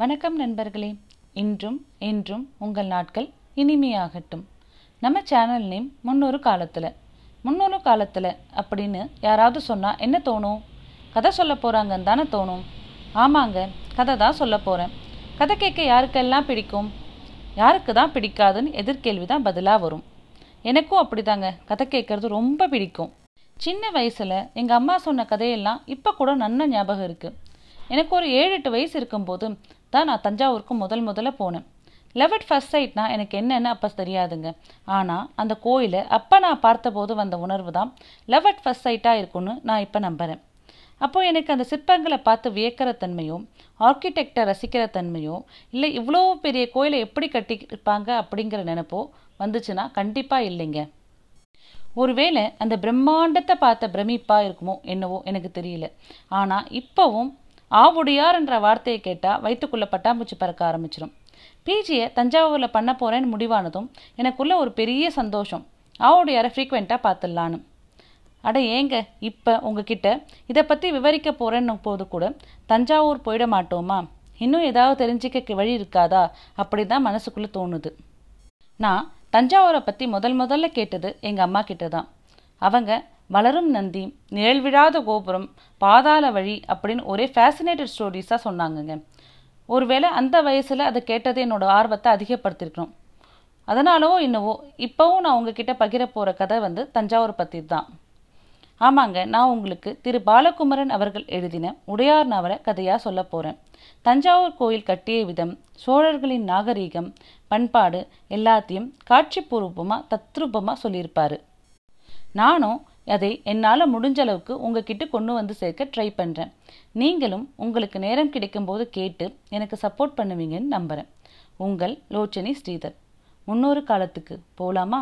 வணக்கம் நண்பர்களே. இன்றும் என்றும் உங்கள் நாட்கள் இனிமையாகட்டும். நம்ம சேனல் நேம் முன்னொரு காலத்தில். முன்னொரு காலத்தில் அப்படின்னு யாராவது சொன்னால் என்ன தோணும்? கதை சொல்ல போகிறாங்கன்னு தானே தோணும்? ஆமாங்க கதை தான் சொல்ல போகிறேன் கதை கேட்க யாருக்கெல்லாம் பிடிக்கும்? யாருக்கு தான் பிடிக்காதுன்னு எதிர்கேள்வி தான் பதிலாக வரும். எனக்கும் அப்படிதாங்க கதை கேட்குறது ரொம்ப பிடிக்கும். சின்ன வயசில் எங்கள் அம்மா சொன்ன கதையெல்லாம் இப்போ கூட நன்ன ஞாபகம் இருக்குது எனக்கு ஒரு ஏழு எட்டு வயசு இருக்கும்போது தான் நான் தஞ்சாவூருக்கு முதல் முதல்ல போனேன். லெவட் ஃபர்ஸ்ட் சைட்னா எனக்கு என்னென்னு அப்போ தெரியாதுங்க. ஆனால் அந்த கோயிலை அப்போ நான் பார்த்தபோது வந்த உணர்வு தான் லெவட் ஃபர்ஸ்ட் சைட்டாக இருக்கும்னு நான் இப்போ நம்புகிறேன் அப்போது எனக்கு அந்த சிற்பங்களை பார்த்து வியக்கிற தன்மையோ ஆர்கிடெக்டை ரசிக்கிற தன்மையோ இல்லை இவ்வளோ பெரிய கோயிலை எப்படி கட்டியிருப்பாங்க அப்படிங்கிற நினப்போ வந்துச்சுன்னா கண்டிப்பாக இல்லைங்க. ஒருவேளை அந்த பிரம்மாண்டத்தை பார்த்த பிரமிப்பாக இருக்குமோ என்னவோ எனக்கு தெரியல. ஆனால் இப்போவும் ஆவுடையார் என்ற வார்த்தையை கேட்டால் வயிற்றுக்குள்ளே பட்டாம்பூச்சி பறக்க ஆரம்பிச்சிடும் பிஜியை தஞ்சாவூரில் பண்ண போகிறேன்னு முடிவானதும் எனக்குள்ள ஒரு பெரிய சந்தோஷம். ஆவுடையாரை ஃப்ரீக்வெண்ட்டாக பார்த்துடலான்னு. அட ஏங்க இப்போ உங்ககிட்ட இதை பற்றி விவரிக்க போகிறேன்னு போது கூட தஞ்சாவூர் போயிட மாட்டோமா? இன்னும் ஏதாவது தெரிஞ்சிக்க வழி இருக்காதா? அப்படி தான் மனசுக்குள்ளே தோணுது. நான் தஞ்சாவூரை பற்றி முதல் முதல்ல கேட்டது எங்கள் அம்மா கிட்ட தான் அவங்க வளரும் நந்தி நிழல் விழாத கோபுரம் பாதாள வழி அப்படின்னு ஒரே ஃபேசினேட்டட் ஸ்டோரிஸாக சொன்னாங்கங்க. ஒருவேளை அந்த வயசில் அதை கேட்டது என்னோடய ஆர்வத்தை அதிகப்படுத்திருக்கணும் அதனாலவோ என்னவோ இப்போவும் நான் உங்ககிட்ட பகிர போகிற கதை வந்து தஞ்சாவூர் பற்றி தான் ஆமாங்க நான் உங்களுக்கு திரு பாலகுமரன் அவர்கள் எழுதின உடையார் நாவலை கதையாக சொல்ல போகிறேன் தஞ்சாவூர் கோயில் கட்டிய விதம் சோழர்களின் நாகரீகம் பண்பாடு எல்லாத்தையும் காட்சிபூர்வமாக தத்ரூபமாக சொல்லியிருப்பார். நானும் அதை என்னால் முடிஞ்ச அளவுக்கு உங்ககிட்ட கொண்டு வந்து சேர்க்க ட்ரை பண்ணுறேன் நீங்களும் உங்களுக்கு நேரம் கிடைக்கும்போது கேட்டு எனக்கு சப்போர்ட் பண்ணுவீங்கன்னு நம்புகிறேன் உங்கள் லோச்சனி ஸ்ரீதர். முன்னொரு காலத்துக்கு போகலாமா